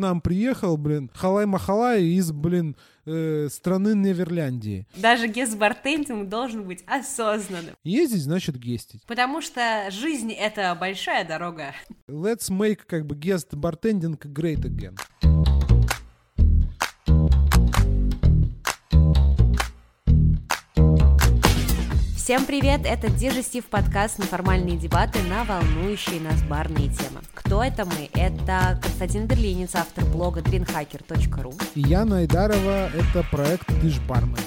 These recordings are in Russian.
нам приехал, блин, халай-махалай из, блин, э, страны Неверляндии. Даже гест-бартендинг должен быть осознанным. Ездить значит гестить. Потому что жизнь — это большая дорога. Let's make, как бы, guest-бартендинг great again. Всем привет! Это Дижестив подкаст «Неформальные дебаты» на волнующие нас барные темы. Кто это мы? Это Константин Берлинец, автор блога dreamhacker.ru. И Яна Айдарова — это проект «Дыш Бармен».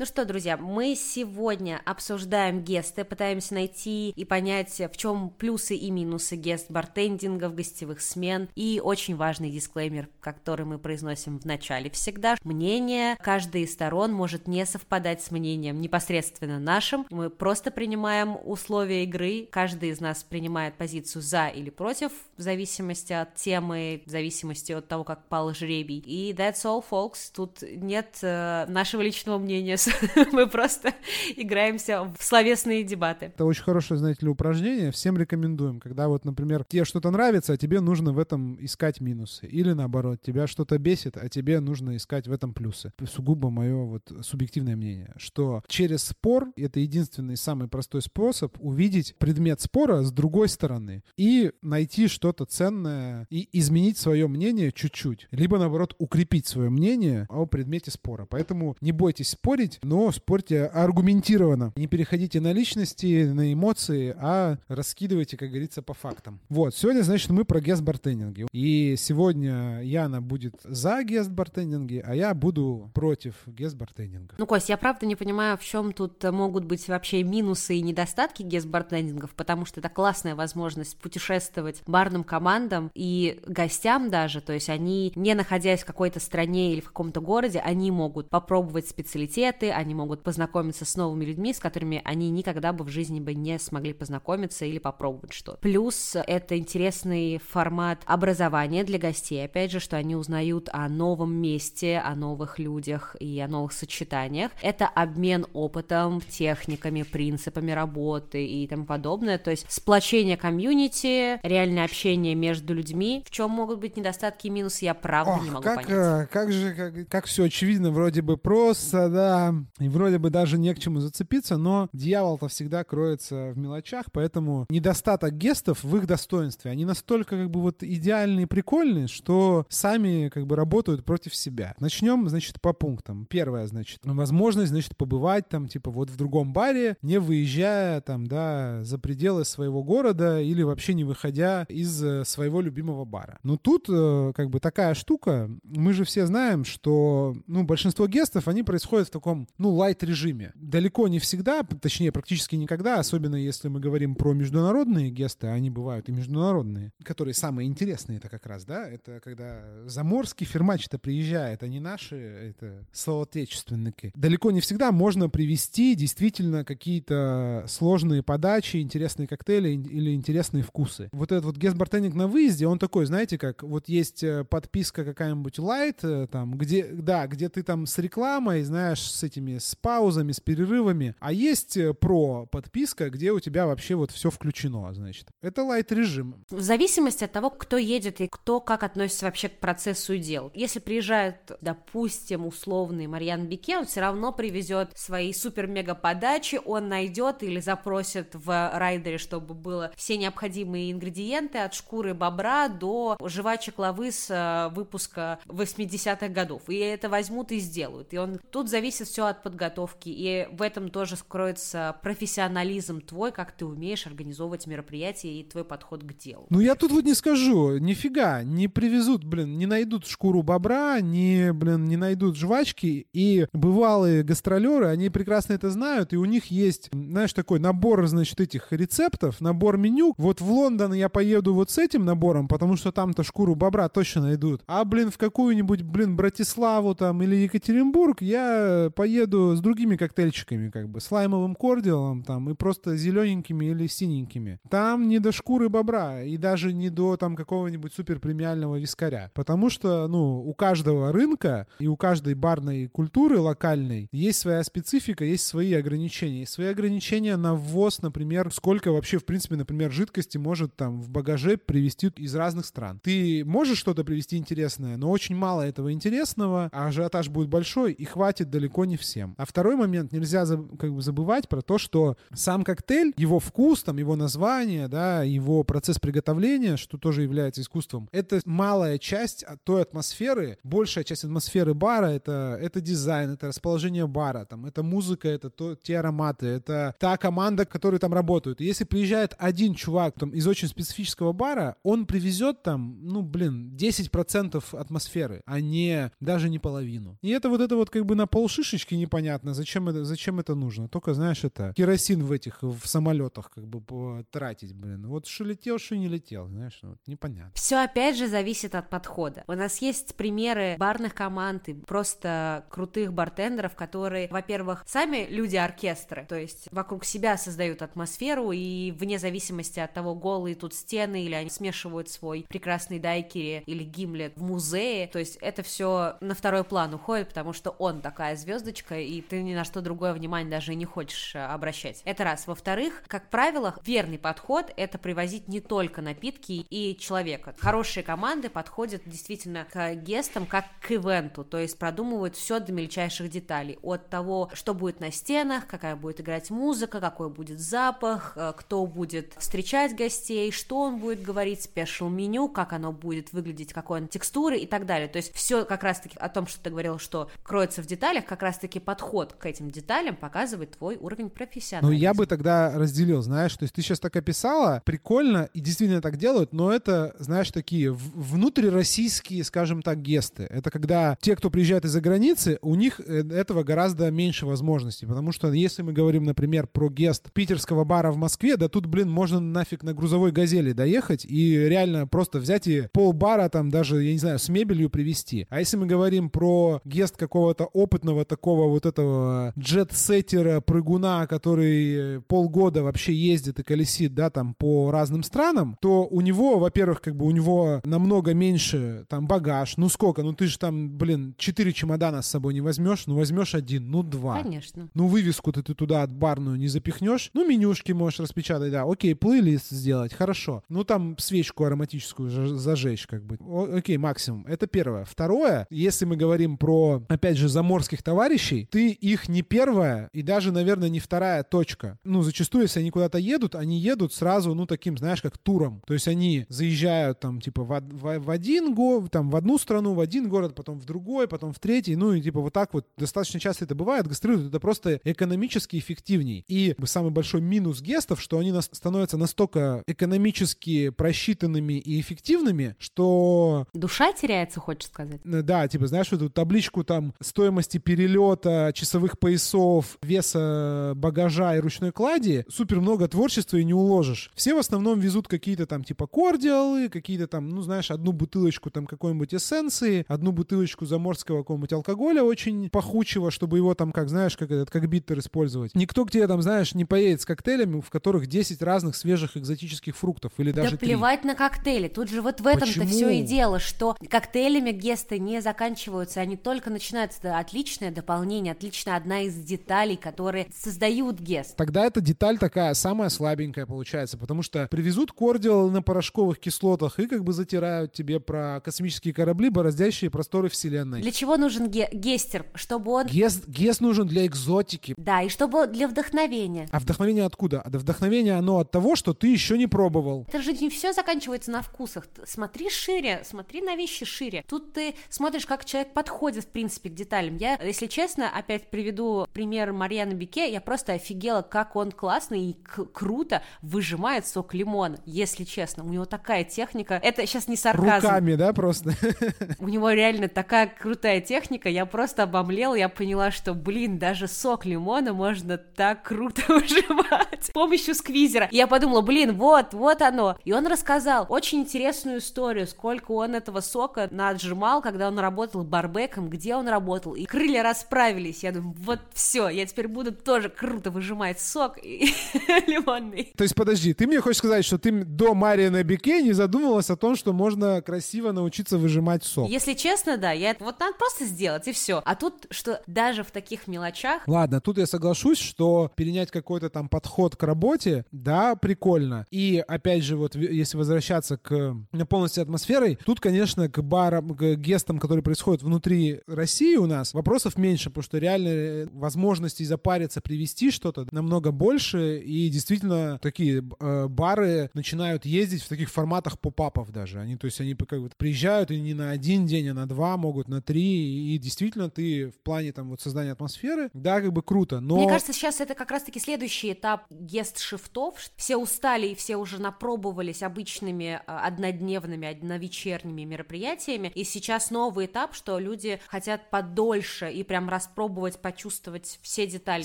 Ну что, друзья, мы сегодня обсуждаем гесты, пытаемся найти и понять, в чем плюсы и минусы гест-бартендинга, в гостевых смен. И очень важный дисклеймер, который мы произносим в начале всегда. Мнение каждой из сторон может не совпадать с мнением непосредственно нашим. Мы просто принимаем условия игры. Каждый из нас принимает позицию за или против, в зависимости от темы, в зависимости от того, как пал жребий. И that's all, folks. Тут нет э, нашего личного мнения мы просто играемся в словесные дебаты. Это очень хорошее, знаете ли, упражнение. Всем рекомендуем. Когда вот, например, тебе что-то нравится, а тебе нужно в этом искать минусы. Или наоборот, тебя что-то бесит, а тебе нужно искать в этом плюсы. Сугубо мое вот субъективное мнение, что через спор это единственный самый простой способ увидеть предмет спора с другой стороны и найти что-то ценное и изменить свое мнение чуть-чуть. Либо, наоборот, укрепить свое мнение о предмете спора. Поэтому не бойтесь спорить, но спорьте аргументированно. Не переходите на личности, на эмоции, а раскидывайте, как говорится, по фактам. Вот, сегодня, значит, мы про гест-бартендинги. И сегодня Яна будет за гест-бартендинги, а я буду против гест-бартендинга. Ну, Кость, я правда не понимаю, в чем тут могут быть вообще минусы и недостатки гест-бартендингов, потому что это классная возможность путешествовать барным командам и гостям даже, то есть они, не находясь в какой-то стране или в каком-то городе, они могут попробовать специалитеты, они могут познакомиться с новыми людьми, с которыми они никогда бы в жизни бы не смогли познакомиться или попробовать что-то. Плюс это интересный формат образования для гостей, опять же, что они узнают о новом месте, о новых людях и о новых сочетаниях. Это обмен опытом, техниками, принципами работы и тому подобное, то есть сплочение комьюнити, реальное общение между людьми. В чем могут быть недостатки и минусы, я правда Ох, не могу как, понять. э, Как же, как, как все очевидно, вроде бы просто, да, и вроде бы даже не к чему зацепиться, но дьявол-то всегда кроется в мелочах, поэтому недостаток гестов в их достоинстве. Они настолько как бы вот идеальные и прикольные, что сами как бы работают против себя. Начнем, значит, по пунктам. Первое, значит, возможность, значит, побывать там, типа, вот в другом баре, не выезжая там, да, за пределы своего города или вообще не выходя из э, своего любимого бара. Но тут э, как бы такая штука, мы же все знаем, что, ну, большинство гестов, они происходят в таком, ну, лайт-режиме. Далеко не всегда, точнее, практически никогда, особенно если мы говорим про международные гесты, а они бывают и международные, которые самые интересные это как раз, да, это когда заморский фермач-то приезжает, а не наши, это соотечественники. Далеко не всегда можно привести действительно какие-то сложные подачи, интересные коктейли или интересные вкусы. Вот этот вот гест-бартендинг на выезде, он такой, знаете, как вот есть э, подписка какая-нибудь лайт, э, там, где, да, где ты там с рекламой, знаешь, с этими, с паузами, с перерывами, а есть э, про подписка, где у тебя вообще вот все включено, значит. Это лайт-режим. В зависимости от того, кто едет и кто как относится вообще к процессу дел. Если приезжает, допустим, условный Марьян Бике, он все равно привезет свои супер-мега подачи, он найдет или запросит в райдере, чтобы было все необходимые ингредиенты от шкуры бобра до жвачек лавы с э, выпуска 80-х годов. И это возьмут и сделают. И он тут зависит все от подготовки. И в этом тоже скроется профессионализм твой, как ты умеешь организовывать мероприятия и твой подход к делу. Ну, я тут вот не скажу, нифига, не привезут, блин, не найдут шкуру бобра, не, блин, не найдут жвачки, и бывалые гастролеры, они прекрасно это знают, и у них есть, знаешь, такой набор, значит, этих рецептов, набор меню. Вот в Лондон я поеду вот с этим набором, потому что там-то шкуру бобра точно найдут. А, блин, в какую-нибудь, блин, Братиславу там или Екатеринбург я поеду поеду с другими коктейльчиками, как бы, с лаймовым кордиалом там и просто зелененькими или синенькими. Там не до шкуры бобра и даже не до там какого-нибудь супер премиального вискаря. Потому что, ну, у каждого рынка и у каждой барной культуры локальной есть своя специфика, есть свои ограничения. Есть свои ограничения на ввоз, например, сколько вообще, в принципе, например, жидкости может там в багаже привезти из разных стран. Ты можешь что-то привезти интересное, но очень мало этого интересного, а ажиотаж будет большой и хватит далеко не всем. А второй момент, нельзя как бы забывать про то, что сам коктейль, его вкус, там, его название, да, его процесс приготовления, что тоже является искусством, это малая часть той атмосферы, большая часть атмосферы бара, это, это дизайн, это расположение бара, там, это музыка, это то, те ароматы, это та команда, которые там работают. Если приезжает один чувак там, из очень специфического бара, он привезет там, ну, блин, 10% атмосферы, а не даже не половину. И это вот это вот как бы на полшишечки непонятно, зачем это, зачем это нужно. Только, знаешь, это керосин в этих, в самолетах как бы тратить, блин. Вот что летел, что не летел, знаешь, ну, вот непонятно. Все опять же зависит от подхода. У нас есть примеры барных команд и просто крутых бартендеров, которые, во-первых, сами люди-оркестры, то есть вокруг себя создают атмосферу, и вне зависимости от того, голые тут стены, или они смешивают свой прекрасный дайкери или гимлет в музее, то есть это все на второй план уходит, потому что он такая звездочка, и ты ни на что другое внимание даже не хочешь э, обращать. Это раз. Во-вторых, как правило, верный подход — это привозить не только напитки и человека. Хорошие команды подходят действительно к гестам как к ивенту, то есть продумывают все до мельчайших деталей. От того, что будет на стенах, какая будет играть музыка, какой будет запах, э, кто будет встречать гостей, что он будет говорить, спешл меню, как оно будет выглядеть, какой он текстуры и так далее. То есть все как раз-таки о том, что ты говорил, что кроется в деталях, как раз-таки подход к этим деталям показывает твой уровень профессионализма. Ну, я бы тогда разделил, знаешь, то есть ты сейчас так описала, прикольно, и действительно так делают, но это, знаешь, такие внутрироссийские, скажем так, гесты. Это когда те, кто приезжает из-за границы, у них э, этого гораздо меньше возможностей, потому что если мы говорим, например, про гест питерского бара в Москве, да тут, блин, можно нафиг на грузовой газели доехать и реально просто взять и пол бара там даже, я не знаю, с мебелью привезти. А если мы говорим про гест какого-то опытного такого вот этого джет-сеттера, прыгуна, который полгода вообще ездит и колесит, да, там по разным странам, то у него, во-первых, как бы у него намного меньше там багаж. Ну сколько? Ну ты же там, блин, четыре чемодана с собой не возьмешь, ну возьмешь один, ну два. Конечно. Ну вывеску-то ты туда от барную не запихнешь. Ну менюшки можешь распечатать, да. Окей, плейлист сделать, хорошо. Ну там свечку ароматическую зажечь как бы. О, окей, максимум. Это первое. Второе, если мы говорим про, опять же, заморских товарищей, ты их не первая и даже, наверное, не вторая точка. Ну, зачастую, если они куда-то едут, они едут сразу, ну, таким, знаешь, как туром. То есть они заезжают там, типа, в, в, в один город, там, в одну страну, в один город, потом в другой, потом в третий, ну, и типа вот так вот достаточно часто это бывает, гастролируют, это просто экономически эффективней. И самый большой минус гестов, что они нас, становятся настолько экономически просчитанными и эффективными, что... Душа теряется, хочешь сказать? Да, типа, знаешь, эту табличку там стоимости перелета, часовых поясов, веса багажа и ручной клади, супер много творчества и не уложишь. Все в основном везут какие-то там типа кордиалы, какие-то там, ну знаешь, одну бутылочку там какой-нибудь эссенции, одну бутылочку заморского какого-нибудь алкоголя очень пахучего, чтобы его там, как знаешь, как этот, как биттер использовать. Никто к тебе там, знаешь, не поедет с коктейлями, в которых 10 разных свежих экзотических фруктов или даже Да плевать 3. на коктейли. Тут же вот в этом-то все и дело, что коктейлями гесты не заканчиваются, они только начинаются. Отличное дополнение, отличная одна из деталей, которые создают гест. Тогда эта деталь такая самая слабенькая получается, потому что привезут кордиал на порошковых кислотах и как бы затирают тебе про космические корабли, бороздящие просторы Вселенной. Для чего нужен ге- гестер? Чтобы он... Гест, гест нужен для экзотики. Да, и чтобы для вдохновения. А вдохновение откуда? А вдохновение оно от того, что ты еще не пробовал. Это же не все заканчивается на вкусах. Смотри шире, смотри на вещи шире. Тут ты смотришь, как человек подходит, в принципе, к деталям. Я, если честно, опять приведу пример Марьяна Бике. Я просто офигела, как он классно и круто выжимает сок лимона, если честно. У него такая техника. Это сейчас не сарказм. Руками, да, просто? У него реально такая крутая техника. Я просто обомлела. Я поняла, что, блин, даже сок лимона можно так круто выжимать с помощью сквизера. И я подумала, блин, вот, вот оно. И он рассказал очень интересную историю, сколько он этого сока наджимал, когда он работал барбеком, где он работал. И крылья расправил справились. Я думаю, вот все, я теперь буду тоже круто выжимать сок лимонный. То есть, подожди, ты мне хочешь сказать, что ты до Марии на Бике не задумывалась о том, что можно красиво научиться выжимать сок? Если честно, да, я вот надо просто сделать, и все. А тут, что даже в таких мелочах... Ладно, тут я соглашусь, что перенять какой-то там подход к работе, да, прикольно. И, опять же, вот если возвращаться к полностью атмосферой, тут, конечно, к барам, к гестам, которые происходят внутри России у нас, вопросов меньше, потому что реально э, возможностей запариться, привести что-то намного больше, и действительно такие э, бары начинают ездить в таких форматах поп-апов даже. Они, то есть они как бы приезжают и не на один день, а на два, могут на три, и действительно ты в плане там вот создания атмосферы, да, как бы круто, но... Мне кажется, сейчас это как раз-таки следующий этап гест-шифтов. Все устали и все уже напробовались обычными а, однодневными, одновечерними мероприятиями, и сейчас новый этап, что люди хотят подольше и прям распробовать, почувствовать все детали.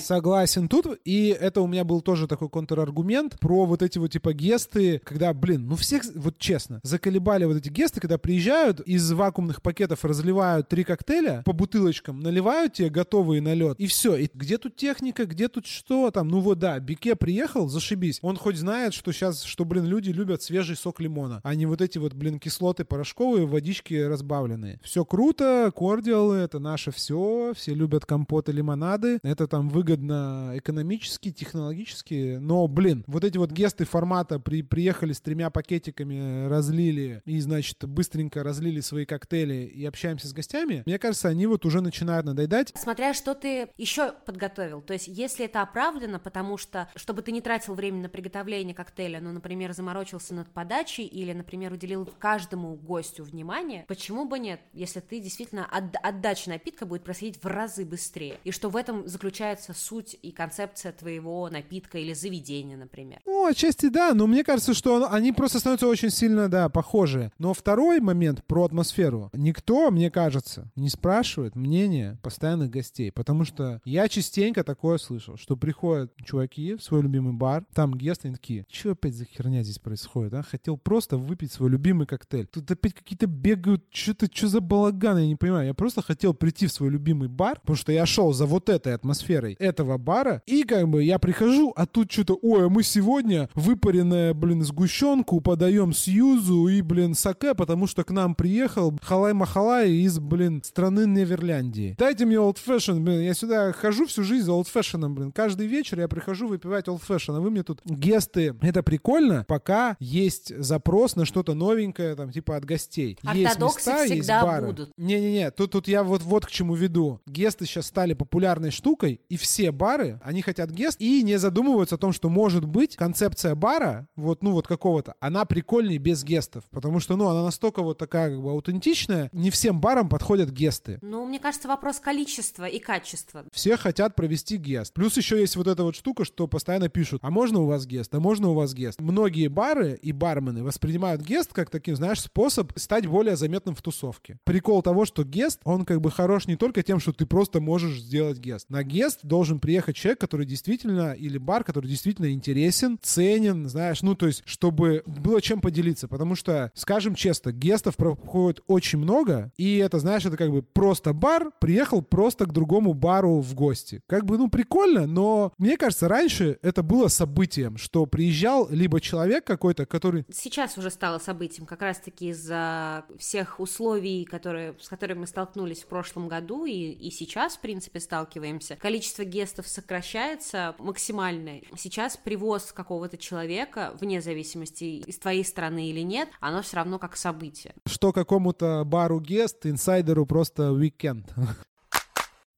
Согласен тут, и это у меня был тоже такой контраргумент про вот эти вот типа гесты, когда, блин, ну всех, вот честно, заколебали вот эти гесты, когда приезжают, из вакуумных пакетов разливают три коктейля по бутылочкам, наливают тебе готовые на лед, и все. И где тут техника, где тут что там? Ну вот да, Бике приехал, зашибись. Он хоть знает, что сейчас, что, блин, люди любят свежий сок лимона, а не вот эти вот, блин, кислоты порошковые, водички разбавленные. Все круто, кордиалы, это наше все, все любят компоты, лимонады, это там выгодно экономически, технологически, но, блин, вот эти вот гесты формата при, приехали с тремя пакетиками, разлили и, значит, быстренько разлили свои коктейли и общаемся с гостями, мне кажется, они вот уже начинают надоедать. Смотря что ты еще подготовил, то есть если это оправдано, потому что, чтобы ты не тратил время на приготовление коктейля, ну, например, заморочился над подачей или, например, уделил каждому гостю внимание, почему бы нет, если ты действительно от, отдача напитка будет происходить в разы быстрее, и что в этом заключается суть и концепция твоего напитка или заведения, например. Ну, отчасти да, но мне кажется, что они просто становятся очень сильно, да, похожи. Но второй момент про атмосферу. Никто, мне кажется, не спрашивает мнения постоянных гостей, потому что я частенько такое слышал, что приходят чуваки в свой любимый бар, там гесты, они такие, что опять за херня здесь происходит, а? Хотел просто выпить свой любимый коктейль. Тут опять какие-то бегают, что-то, что за балаган, я не понимаю. Я просто хотел прийти в свой любимый бар, потому что я шел за вот этой атмосферой этого бара, и как бы я прихожу, а тут что-то, ой, а мы сегодня выпаренная, блин, сгущенку подаем с юзу и, блин, саке, потому что к нам приехал Халай-Махалай из, блин, страны Неверляндии. Дайте мне old fashion, блин, я сюда хожу всю жизнь за old fashion, блин. Каждый вечер я прихожу выпивать old fashion, а вы мне тут гесты. Это прикольно, пока есть запрос на что-то новенькое, там, типа от гостей. Есть места, есть бары. будут. Не-не-не, тут, тут я вот, вот к чему веду. Гесты сейчас стали популярной штукой, и все бары, они хотят гест, и не задумываются о том, что может быть концепция бара, вот, ну, вот какого-то, она прикольнее без гестов, потому что, ну, она настолько вот такая, как бы, аутентичная, не всем барам подходят гесты. Ну, мне кажется, вопрос количества и качества. Все хотят провести гест. Плюс еще есть вот эта вот штука, что постоянно пишут, а можно у вас гест, а можно у вас гест. Многие бары и бармены воспринимают гест как таким, знаешь, способ стать более заметным в тусовке. Прикол того, что гест, он как бы хорош не только тем, что ты просто можешь сделать гест. На гест должен приехать человек, который действительно, или бар, который действительно интересен, ценен, знаешь, ну, то есть, чтобы было чем поделиться. Потому что, скажем честно, гестов проходит очень много, и это, знаешь, это как бы просто бар, приехал просто к другому бару в гости. Как бы, ну, прикольно, но мне кажется, раньше это было событием, что приезжал либо человек какой-то, который... Сейчас уже стало событием, как раз-таки из-за всех условий, которые, с которыми мы столкнулись в прошлом году, и, и сейчас, в принципе, сталкиваемся. Количество гестов сокращается максимально. Сейчас привоз какого-то человека, вне зависимости из твоей страны или нет, оно все равно как событие. Что какому-то бару гест, инсайдеру просто уикенд.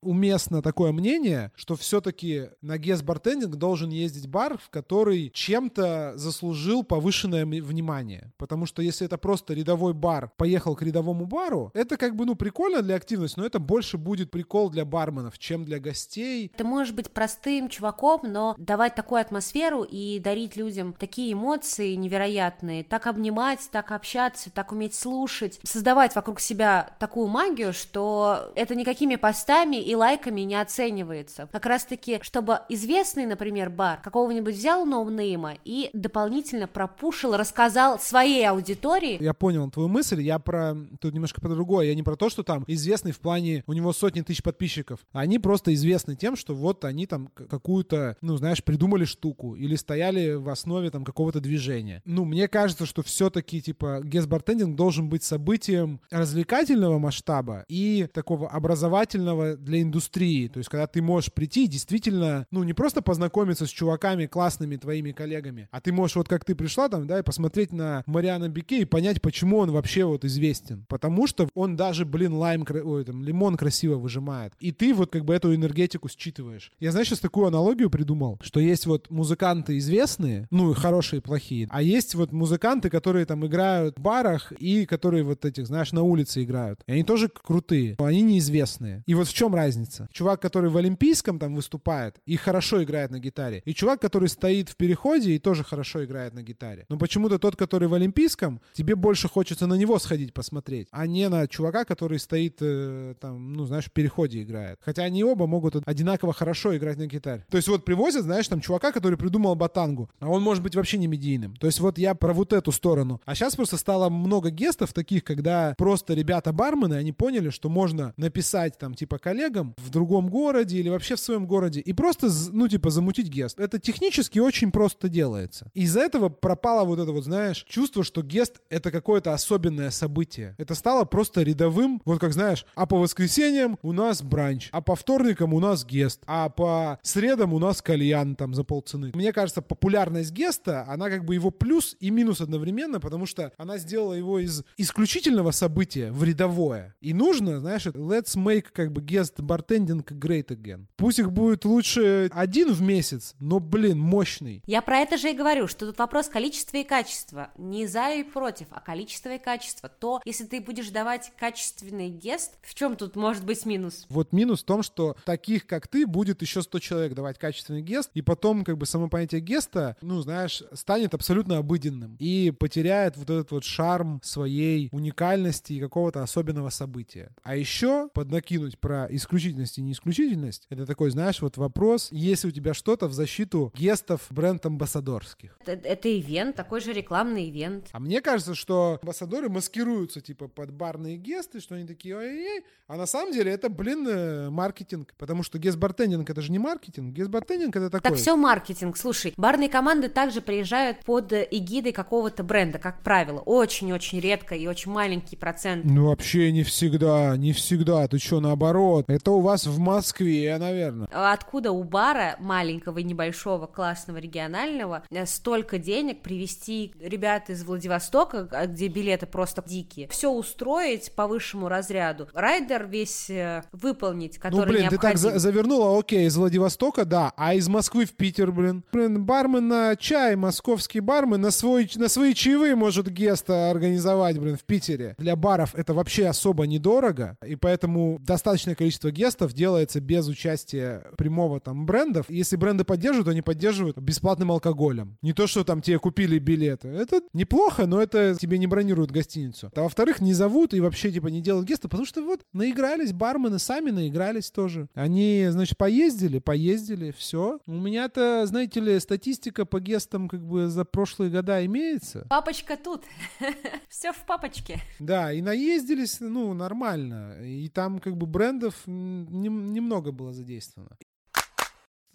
Уместно такое мнение, что все-таки на guest bartending должен ездить бар, в который чем-то заслужил повышенное внимание. Потому что если это просто рядовой бар, поехал к рядовому бару, это как бы, ну, прикольно для активности, но это больше будет прикол для барменов, чем для гостей. Ты можешь быть простым чуваком, но давать такую атмосферу и дарить людям такие эмоции невероятные, так обнимать, так общаться, так уметь слушать, создавать вокруг себя такую магию, что это никакими постами и лайками не оценивается. Как раз-таки, чтобы известный, например, бар какого-нибудь взял ноунейма и дополнительно пропушил, рассказал своей аудитории. Я понял твою мысль, я про... Тут немножко про другое, я не про то, что там известный в плане, у него сотни тысяч подписчиков, они просто известны тем, что вот они там какую-то, ну, знаешь, придумали штуку или стояли в основе там какого-то движения. Ну, мне кажется, что все-таки, типа, гест-бартендинг должен быть событием развлекательного масштаба и такого образовательного для индустрии. То есть, когда ты можешь прийти и действительно, ну, не просто познакомиться с чуваками классными твоими коллегами, а ты можешь, вот как ты пришла там, да, и посмотреть на Мариана Бике и понять, почему он вообще вот известен. Потому что он даже, блин, лайм, ой, там, лимон красиво выжимает. И ты вот как бы эту энергетику считываешь. Я, знаешь, сейчас такую аналогию придумал, что есть вот музыканты известные, ну, и хорошие, и плохие, а есть вот музыканты, которые там играют в барах и которые вот этих, знаешь, на улице играют. И они тоже крутые, но они неизвестные. И вот в чем разница? Чувак, который в Олимпийском там выступает и хорошо играет на гитаре, и чувак, который стоит в переходе и тоже хорошо играет на гитаре. Но почему-то тот, который в Олимпийском, тебе больше хочется на него сходить посмотреть, а не на чувака, который стоит э, там, ну, знаешь, в переходе играет. Хотя они оба могут одинаково хорошо играть на гитаре. То есть вот привозят, знаешь, там чувака, который придумал батангу, а он может быть вообще не медийным. То есть вот я про вот эту сторону. А сейчас просто стало много гестов таких, когда просто ребята-бармены, они поняли, что можно написать там типа коллегам в другом городе или вообще в своем городе и просто, ну, типа замутить гест. Это технически очень просто делается. Из-за этого пропало вот это вот, знаешь, чувство, что гест — это какое-то особенное событие. Это стало просто рядовым, вот как знаешь, а по воскресеньям у нас бранч, а по вторникам у нас гест, а по средам у нас кальян там за полцены. Мне кажется, популярность геста, она как бы его плюс и минус одновременно, потому что она сделала его из исключительного события в рядовое. И нужно, знаешь, let's make как бы guest bartending great again. Пусть их будет лучше один в месяц, но, блин, мощный. Я про это же и говорю, что тут вопрос количества и качества. Не за и против, а количество и качество. То, если ты будешь давать качественный гест, в чем тут может быть минус? Вот минус в том, что таких, как ты, будет еще 100 человек давать качественный гест, и потом как бы само понятие геста, ну, знаешь, станет абсолютно обыденным и потеряет вот этот вот шарм своей уникальности и какого-то особенного события. А еще поднакинуть про исключительность и неисключительность, это такой, знаешь, вот вопрос, если у тебя что-то в защиту гестов бренд-амбассадорских. Это, это ивент, такой же рекламный ивент. А мне кажется, что амбассадоры маскируются типа под барные гесты, что они такие, ой-ой-ой, а на самом деле это, блин, э, маркетинг, потому что guest bartending это же не маркетинг, guest bartending это такой. Так все маркетинг, слушай, барные команды также приезжают под эгидой какого-то бренда, как правило, очень-очень редко и очень маленький процент. Ну вообще не всегда, не всегда, ты что, наоборот, это у вас в Москве, наверное. Откуда у бара маленького небольшого, классного, регионального э, столько денег привести ребят из Владивостока, а, где билеты просто дикие, все устроить по высшему разряду, райдер весь э, выполнить, который Ну, блин, необходим. ты так за- завернула, окей, из Владивостока, да, а из Москвы в Питер, блин. Блин, бармен на чай, московский бармен на, свой, на свои чаевые может геста организовать, блин, в Питере. Для баров это вообще особо недорого, и поэтому достаточное количество гестов делается без участия прямого там брендов. Если бренды поддерживают, они поддерживают бесплатным алкоголем. Не то, что там тебе купили билеты. Это неплохо, но это тебе не бронируют гостиницу. А во-вторых, не зовут и вообще типа не делают геста, потому что вот наигрались, бармены сами наигрались тоже. Они, значит, поездили, поездили, все. У меня-то, знаете ли, статистика по гестам как бы за прошлые года имеется. Папочка тут. Все в папочке. Да, и наездились, ну, нормально. И там как бы брендов м, нем- немного было задействовано.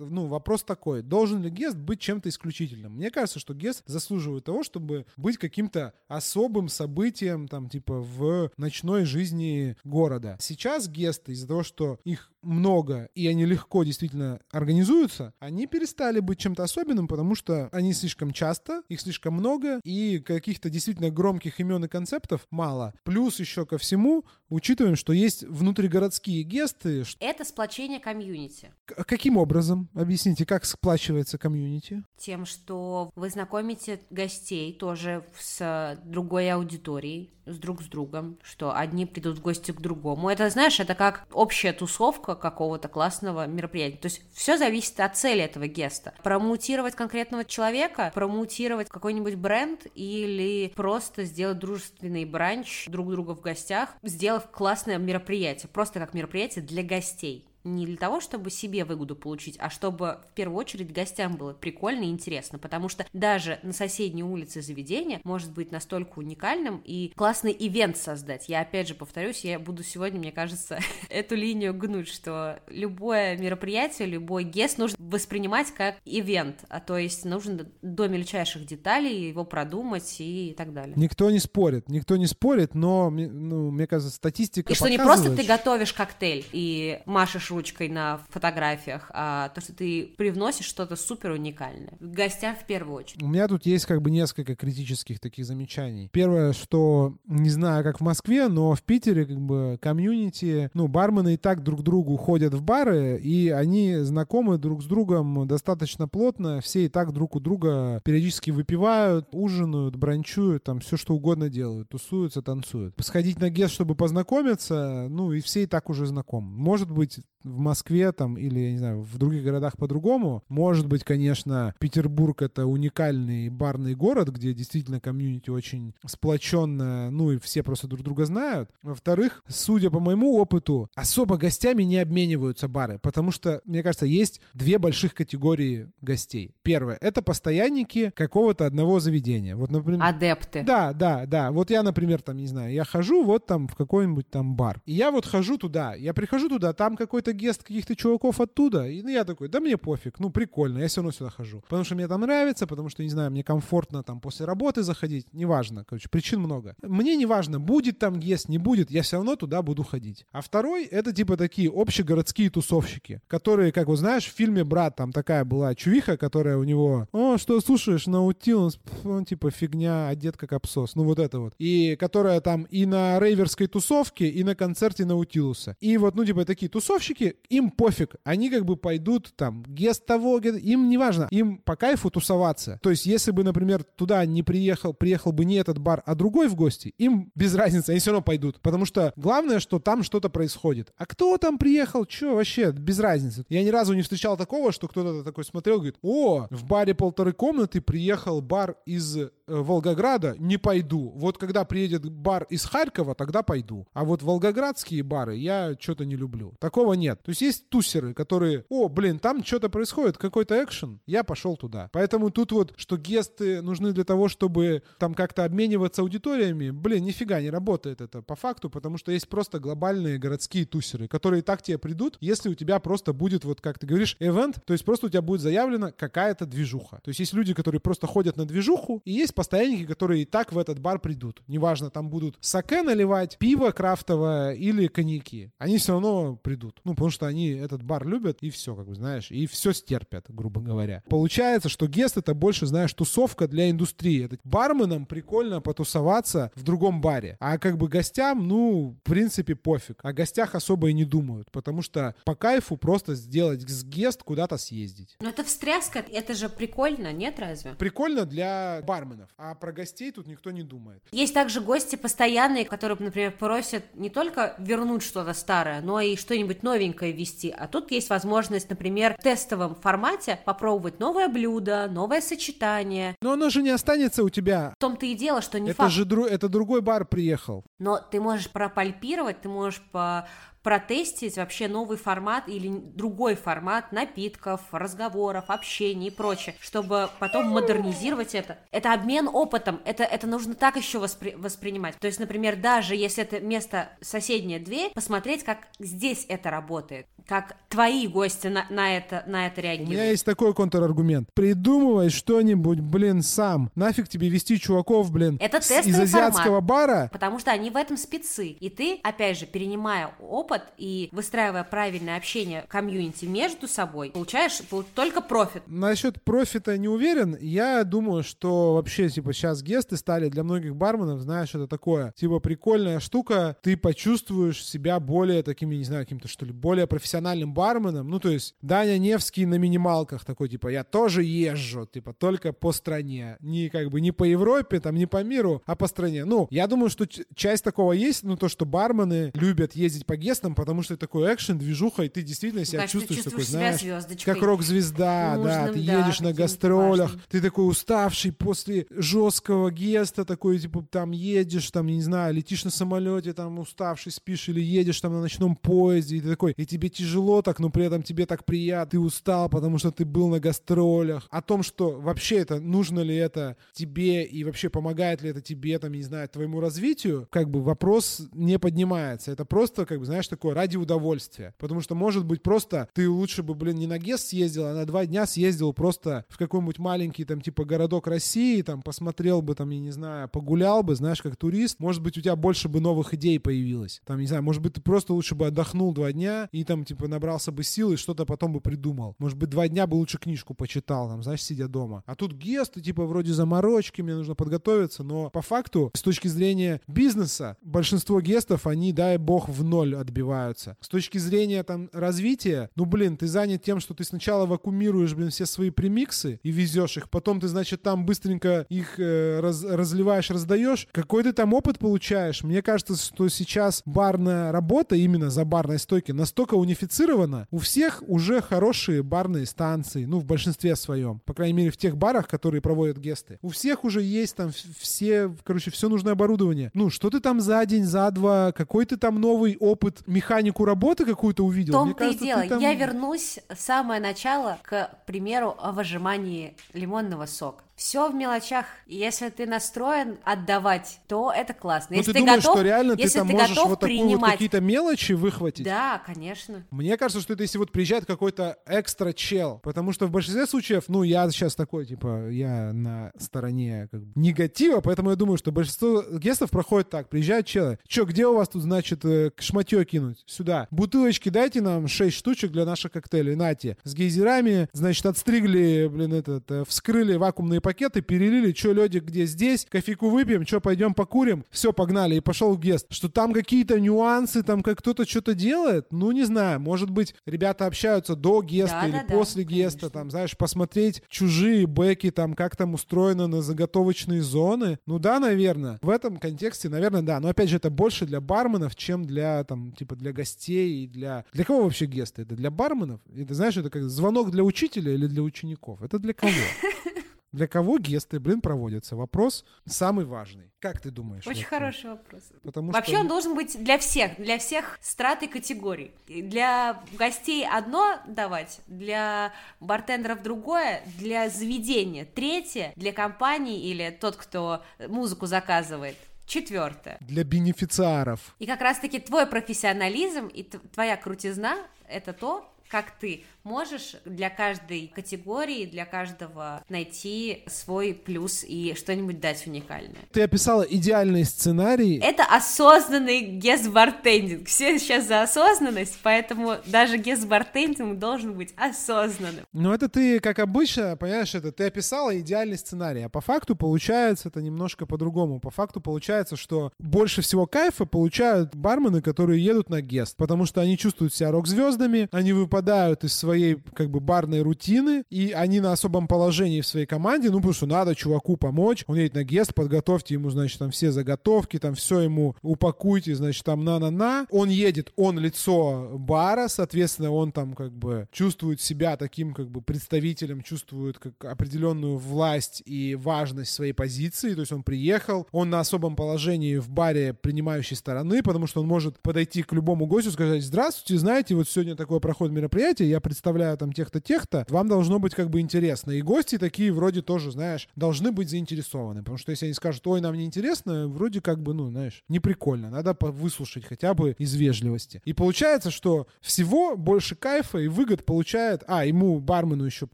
Ну, вопрос такой, должен ли гест быть чем-то исключительным? Мне кажется, что гест заслуживает того, чтобы быть каким-то особым событием, там, типа, в ночной жизни города. Сейчас гесты, из-за того, что их много, и они легко действительно организуются, они перестали быть чем-то особенным, потому что они слишком часто, их слишком много, и каких-то действительно громких имен и концептов мало. Плюс еще ко всему, учитываем, что есть внутригородские гесты. Это сплочение комьюнити. к- Каким образом? Объясните, как сплачивается комьюнити? Тем, что вы знакомите гостей тоже с другой аудиторией, с друг с другом, что одни придут в гости к другому. Это, знаешь, это как общая тусовка какого-то классного мероприятия. То есть все зависит от цели этого геста. Промоутировать конкретного человека, промоутировать какой-нибудь бренд или просто сделать дружественный бранч друг друга в гостях, сделав классное мероприятие, просто как мероприятие для гостей. Не для того, чтобы себе выгоду получить, а чтобы в первую очередь гостям было прикольно и интересно, потому что даже на соседней улице заведения может быть настолько уникальным и классный ивент создать. Я опять же повторюсь, я буду сегодня, мне кажется, эту линию гнуть, что любое мероприятие, любой гест нужно воспринимать как ивент, а то есть нужно до мельчайших деталей его продумать и так далее. Никто не спорит, никто не спорит, но, ну, мне кажется, статистика И что не просто ты готовишь коктейль и машешь ручкой на фотографиях, а то, что ты привносишь что-то супер уникальное. Гостям в первую очередь. У меня тут есть как бы несколько критических таких замечаний. Первое, что не знаю, как в Москве, но в Питере как бы комьюнити, ну, бармены и так друг другу ходят в бары, и они знакомы друг с другом достаточно плотно, все и так друг у друга периодически выпивают, ужинают, бранчуют, там все что угодно делают, тусуются, танцуют. Сходить на гест, чтобы познакомиться, ну, и все и так уже знакомы. Может быть, в Москве там или, я не знаю, в других городах по-другому. Может быть, конечно, Петербург — это уникальный барный город, где действительно комьюнити очень сплоченная, ну и все просто друг друга знают. Во-вторых, судя по моему опыту, особо гостями не обмениваются бары, потому что, мне кажется, есть две больших категории гостей. Первое — это постоянники какого-то одного заведения. Вот, например... Адепты. Да, да, да. Вот я, например, там, не знаю, я хожу вот там в какой-нибудь там бар. И я вот хожу туда, я прихожу туда, там какой-то гест каких-то чуваков оттуда, и ну, я такой, да мне пофиг, ну прикольно, я все равно сюда хожу. Потому что мне там нравится, потому что, не знаю, мне комфортно там после работы заходить, неважно, короче, причин много. Мне не важно, будет там гест, не будет, я все равно туда буду ходить. А второй, это типа такие общегородские тусовщики, которые, как вот знаешь, в фильме «Брат» там такая была чувиха, которая у него, о, что слушаешь, Наутилус, он типа фигня, одет как абсос, ну вот это вот. И которая там и на рейверской тусовке, и на концерте Наутилуса. И вот, ну типа такие тусовщики, им пофиг, они как бы пойдут там, гест того, им не важно, им по кайфу тусоваться. То есть, если бы, например, туда не приехал, приехал бы не этот бар, а другой в гости, им без разницы, они все равно пойдут. Потому что главное, что там что-то происходит. А кто там приехал, что вообще, без разницы. Я ни разу не встречал такого, что кто-то такой смотрел, говорит, о, в баре полторы комнаты приехал бар из Волгограда, не пойду. Вот когда приедет бар из Харькова, тогда пойду. А вот волгоградские бары я что-то не люблю. Такого нет. То есть есть тусеры, которые, о, блин, там что-то происходит, какой-то экшен, я пошел туда. Поэтому тут вот, что гесты нужны для того, чтобы там как-то обмениваться аудиториями, блин, нифига не работает это по факту, потому что есть просто глобальные городские тусеры, которые так тебе придут, если у тебя просто будет, вот как ты говоришь, event, то есть просто у тебя будет заявлена какая-то движуха. То есть есть люди, которые просто ходят на движуху, и есть постоянники, которые и так в этот бар придут. Неважно, там будут саке наливать, пиво крафтовое или коньяки. Они все равно придут. Ну, потому что они этот бар любят, и все, как бы, знаешь, и все стерпят, грубо говоря. Получается, что гест это больше, знаешь, тусовка для индустрии. Это барменам прикольно потусоваться в другом баре. А как бы гостям, ну, в принципе, пофиг. О гостях особо и не думают, потому что по кайфу просто сделать с гест куда-то съездить. Но это встряска, это же прикольно, нет разве? Прикольно для барменов, а про гостей тут никто не думает. Есть также гости постоянные, которые, например, просят не только вернуть что-то старое, но и что-нибудь новенькое ввести. А тут есть возможность, например, в тестовом формате попробовать новое блюдо, новое сочетание. Но оно же не останется у тебя. В том-то и дело, что не это факт. Же дру... Это другой бар приехал. Но ты можешь пропальпировать, ты можешь по протестить вообще новый формат или другой формат напитков, разговоров, общения и прочее, чтобы потом модернизировать это. Это обмен опытом, это, это нужно так еще воспри воспринимать. То есть, например, даже если это место соседняя дверь, посмотреть, как здесь это работает, как твои гости на, на, это, на это реагируют. У меня есть такой контраргумент. Придумывай что-нибудь, блин, сам. Нафиг тебе вести чуваков, блин, это из азиатского формат, бара. Потому что они в этом спецы. И ты, опять же, перенимая опыт, опыт и выстраивая правильное общение комьюнити между собой, получаешь только профит. Насчет профита не уверен. Я думаю, что вообще, типа, сейчас гесты стали для многих барменов, знаешь, это такое, типа, прикольная штука. Ты почувствуешь себя более таким, не знаю, каким-то, что ли, более профессиональным барменом. Ну, то есть, Даня Невский на минималках такой, типа, я тоже езжу, типа, только по стране. Не как бы не по Европе, там, не по миру, а по стране. Ну, я думаю, что часть такого есть, ну, то, что бармены любят ездить по гестам, гестом, потому что это такой экшен, движуха, и ты действительно себя Кажется, чувствуешь ты такой, чувствуешь себя знаешь, звездочкой. как рок-звезда, да, ты да, едешь на гастролях, важным. ты такой уставший после жесткого геста, такой, типа, там едешь, там, не знаю, летишь на самолете, там, уставший спишь, или едешь там на ночном поезде, и ты такой, и тебе тяжело так, но при этом тебе так приятно, ты устал, потому что ты был на гастролях. О том, что вообще это, нужно ли это тебе, и вообще помогает ли это тебе, там, не знаю, твоему развитию, как бы вопрос не поднимается. Это просто, как бы, знаешь, такое ради удовольствия. Потому что, может быть, просто ты лучше бы, блин, не на гест съездил, а на два дня съездил просто в какой-нибудь маленький, там, типа, городок России, там, посмотрел бы, там, я не знаю, погулял бы, знаешь, как турист. Может быть, у тебя больше бы новых идей появилось. Там, не знаю, может быть, ты просто лучше бы отдохнул два дня и там, типа, набрался бы сил и что-то потом бы придумал. Может быть, два дня бы лучше книжку почитал, там, знаешь, сидя дома. А тут гест, и, типа, вроде заморочки, мне нужно подготовиться, но по факту, с точки зрения бизнеса, большинство гестов, они, дай бог, в ноль отбиваются. С точки зрения, там, развития, ну, блин, ты занят тем, что ты сначала вакуумируешь, блин, все свои премиксы и везешь их, потом ты, значит, там быстренько их э, раз- разливаешь, раздаешь, какой ты там опыт получаешь. Мне кажется, что сейчас барная работа именно за барной стойки настолько унифицирована, у всех уже хорошие барные станции, ну, в большинстве своем, по крайней мере, в тех барах, которые проводят гесты. У всех уже есть там все, короче, все нужное оборудование. Ну, что ты там за день, за два, какой ты там новый опыт, механику работы какую-то увидел? В том-то и кажется, дело. ты там- Я вернусь в самое начало к примеру о выжимании лимонного сока. Все в мелочах. И Если ты настроен отдавать, то это классно. Ну, если ты думаешь, готов, что реально ты если там ты можешь вот такую вот принимать, какие-то мелочи выхватить? да, конечно. Мне кажется, что это если вот приезжает какой-то экстра чел, потому что в большинстве случаев, ну, я сейчас такой, типа, я на стороне как бы, негатива, поэтому я думаю, что большинство гестов проходит так, приезжают челы, чё, где у вас тут, значит, э, шматье кинуть? Сюда. Бутылочки дайте нам 6 штучек для наших коктейлей, нате. С гейзерами, значит, отстригли, блин, этот, э, вскрыли вакуумные пакеты, перелили, чё, лёдик, где здесь, кофейку выпьем, чё, пойдем покурим, все, погнали, и пошел гест. Что там какие-то нюансы, там как кто-то что-то делает, ну, не знаю, может быть, ребята общаются до геста или Да-да-да, после геста, конечно. там, знаешь, посмотреть чужие бэки, там, как там устроено на заготовочные зоны. Ну да, наверное. В этом контексте, наверное, да. Но опять же, это больше для барменов, чем для, там, типа, для гостей и для... Для кого вообще гесты? Это для барменов? Это, знаешь, это как звонок для учителя или для учеников? Это для кого? Для кого гесты, блин, проводятся? Вопрос самый важный. Как ты думаешь? Очень вот, хороший вопрос. Потому Вообще что... он должен быть для всех, для всех страт и категорий. Для гостей одно давать, для бартендеров другое, для заведения третье, для компании или тот, кто музыку заказывает, четвертое. Для бенефициаров. И как раз-таки твой профессионализм и твоя крутизна — это то, как ты можешь для каждой категории, для каждого найти свой плюс и что-нибудь дать уникальное. Ты описала идеальный сценарий. Это осознанный guest bartending. Все сейчас за осознанность, поэтому даже guest bartending должен быть осознанным. Ну, это ты, как обычно, понимаешь, это ты описала идеальный сценарий, а по факту получается это немножко по-другому. По факту получается, что больше всего кайфа получают бармены, которые едут на guest, потому что они чувствуют себя рок-звездами, они выпадают из своей, как бы, барной рутины, и они на особом положении в своей команде, ну, потому что надо чуваку помочь, он едет на гест, подготовьте ему, значит, там все заготовки, там все ему упакуйте, значит, там на-на-на. Он едет, он лицо бара, соответственно, он там, как бы, чувствует себя таким, как бы, представителем, чувствует как определенную власть и важность своей позиции, то есть он приехал, он на особом положении в баре принимающей стороны, потому что он может подойти к любому гостю сказать, здравствуйте, знаете, вот сегодня такое проходит мероприятие, я представляю там тех-то, тех-то, вам должно быть как бы интересно. И гости такие вроде тоже, знаешь, должны быть заинтересованы, потому что если они скажут, ой, нам не интересно, вроде как бы, ну, знаешь, не прикольно, надо выслушать хотя бы из вежливости. И получается, что всего больше кайфа и выгод получает, а, ему, бармену еще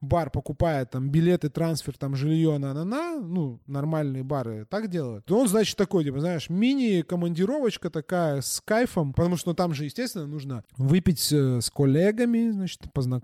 бар покупает там билеты, трансфер, там жилье на-на-на, ну, нормальные бары так делают, то он, значит, такой, типа, знаешь, мини-командировочка такая с кайфом, потому что ну, там же, естественно, нужно выпить э, с коллегами, значит, познакомиться,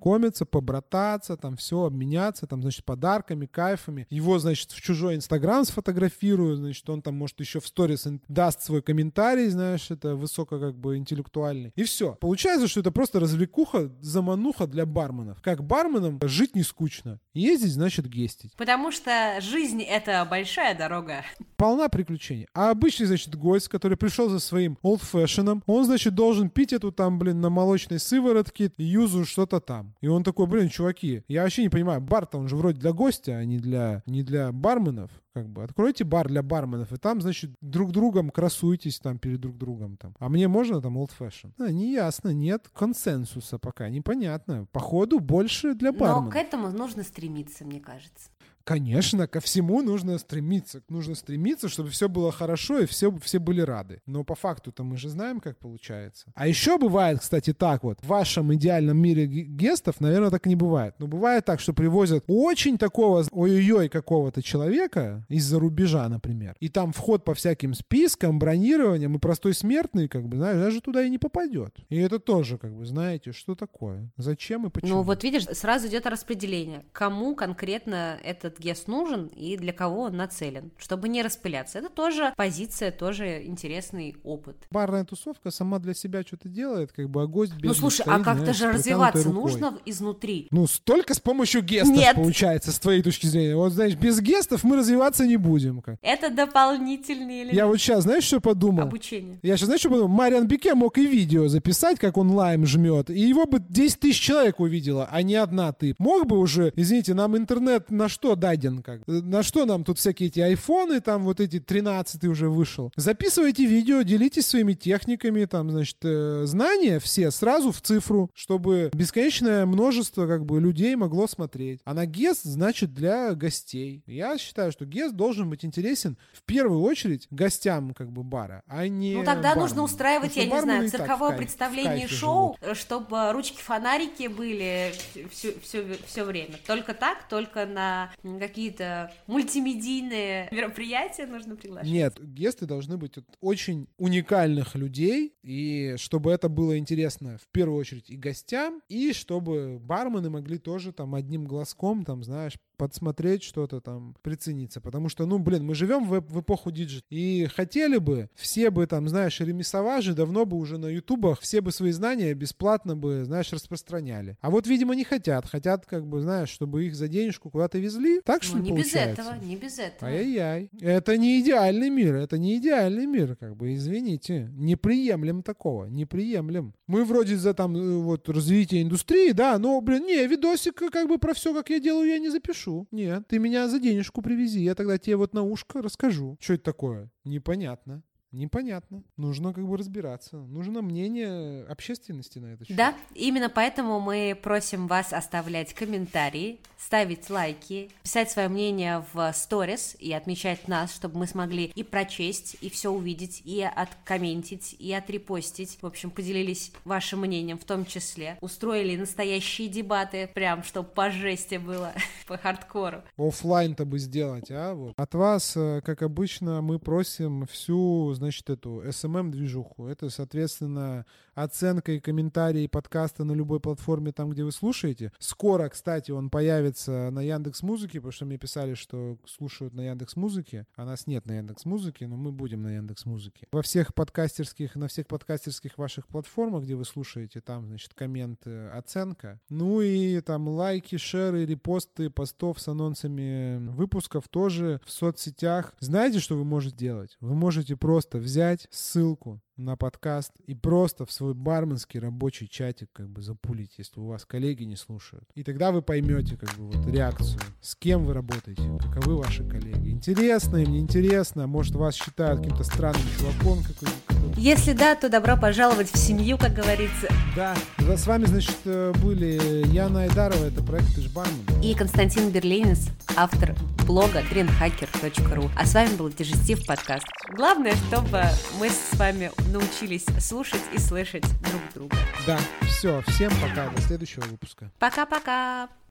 побрататься, там все, обменяться, там, значит, подарками, кайфами. Его, значит, в чужой инстаграм сфотографирую, значит, он там, может, еще в сторис даст свой комментарий, знаешь, это высоко как бы интеллектуальный. И все. Получается, что это просто развлекуха, замануха для барменов. Как барменам жить не скучно. Ездить, значит, гестить. Потому что жизнь — это большая дорога. Полна приключений. А обычный, значит, гость, который пришел за своим олдфэшеном, он, значит, должен пить эту там, блин, на молочной сыворотке, юзу что-то там. И он такой, блин, чуваки, я вообще не понимаю, бар-то он же вроде для гостя, а не для, не для барменов как бы откройте бар для барменов, и там, значит, друг другом красуйтесь там перед друг другом там. А мне можно там old fashion? А, не ясно, нет консенсуса пока, непонятно. Походу больше для барменов. Но к этому нужно стремиться, мне кажется. Конечно, ко всему нужно стремиться. Нужно стремиться, чтобы все было хорошо и все, все были рады. Но по факту-то мы же знаем, как получается. А еще бывает, кстати, так вот. В вашем идеальном мире гестов, наверное, так не бывает. Но бывает так, что привозят очень такого ой-ой-ой какого-то человека из-за рубежа, например. И там вход по всяким спискам, бронированиям, и простой смертный, как бы, знаешь, даже туда и не попадет. И это тоже, как бы, знаете, что такое? Зачем и почему? Ну вот видишь, сразу идет распределение. Кому конкретно этот этот гест нужен и для кого он нацелен, чтобы не распыляться. Это тоже позиция, тоже интересный опыт. Барная тусовка сама для себя что-то делает, как бы, а гость Ну слушай, а стоит, а как-то же развиваться нужно изнутри. Ну, столько с помощью гестов Нет. получается, с твоей точки зрения. Вот, знаешь, без гестов мы развиваться не будем. Как. Это дополнительные элементы. Я вот сейчас, знаешь, что подумал? Обучение. Я сейчас, знаешь, что подумал? Мариан Бике мог и видео записать, как он лайм жмет, и его бы 10 тысяч человек увидело, а не одна ты. Мог бы уже, извините, нам интернет на что даден, как. На что нам тут всякие эти айфоны, там вот эти 13 уже вышел. Записывайте видео, делитесь своими техниками, там, значит, э, знания все сразу в цифру, чтобы бесконечное множество, как бы, людей могло смотреть. А на гест, значит, для гостей. Я считаю, что гест должен быть интересен в первую очередь гостям, как бы, бара, а не Ну, тогда бармену. нужно устраивать, я не знаю, цирковое кайф, представление шоу, живут. чтобы ручки-фонарики были все, все, все время. Только так, только на какие-то мультимедийные мероприятия нужно приглашать? Нет, гесты должны быть от очень уникальных людей, и чтобы это было интересно в первую очередь и гостям, и чтобы бармены могли тоже там одним глазком, там, знаешь, подсмотреть что-то там, прицениться. Потому что, ну, блин, мы живем в, в эпоху digital. И хотели бы, все бы там, знаешь, Реми Саважи давно бы уже на ютубах, все бы свои знания бесплатно бы, знаешь, распространяли. А вот, видимо, не хотят. Хотят, как бы, знаешь, чтобы их за денежку куда-то везли. Так что ну, не получается? без этого, не без этого. Ай-яй-яй. Это не идеальный мир, это не идеальный мир, как бы, извините. Не приемлем такого, не приемлем. Мы вроде за там э, вот развитие индустрии, да, но, блин, не, видосик как бы про все, как я делаю, я не запишу запишу. Нет, ты меня за денежку привези, я тогда тебе вот на ушко расскажу. Что это такое? Непонятно. Непонятно. Нужно как бы разбираться. Нужно мнение общественности на это. Да, именно поэтому мы просим вас оставлять комментарии, ставить лайки, писать свое мнение в сторис и отмечать нас, чтобы мы смогли и прочесть, и все увидеть, и откомментить, и отрепостить. В общем, поделились вашим мнением в том числе. Устроили настоящие дебаты, прям, чтобы по жести было, по хардкору. Оффлайн-то бы сделать, а? Вот. От вас, э, как обычно, мы просим всю значит, эту SMM-движуху. Это, соответственно, оценка и комментарии подкаста на любой платформе, там, где вы слушаете. Скоро, кстати, он появится на Яндекс Музыке, потому что мне писали, что слушают на Яндекс Музыке, а нас нет на Яндекс Музыке, но мы будем на Яндекс Музыке. Во всех подкастерских, на всех подкастерских ваших платформах, где вы слушаете, там, значит, комменты, оценка. Ну и там лайки, шеры, репосты постов с анонсами выпусков тоже в соцсетях. Знаете, что вы можете делать? Вы можете просто взять ссылку на подкаст и просто в свой барменский рабочий чатик как бы запулить, если у вас коллеги не слушают. И тогда вы поймете как бы вот реакцию, с кем вы работаете, каковы ваши коллеги. Интересно им, неинтересно, может вас считают каким-то странным чуваком какой-то. Если да, то добро пожаловать в семью, как говорится. Да, с вами, значит, э, были Яна Айдарова, это проект «Ты бармен». И Константин Берлинец, автор блога trendhacker.ru. А с вами был Дежестив подкаст. Главное, чтобы мы с вами научились слушать и слышать друг друга. Да, все, всем пока, до следующего выпуска. Пока-пока.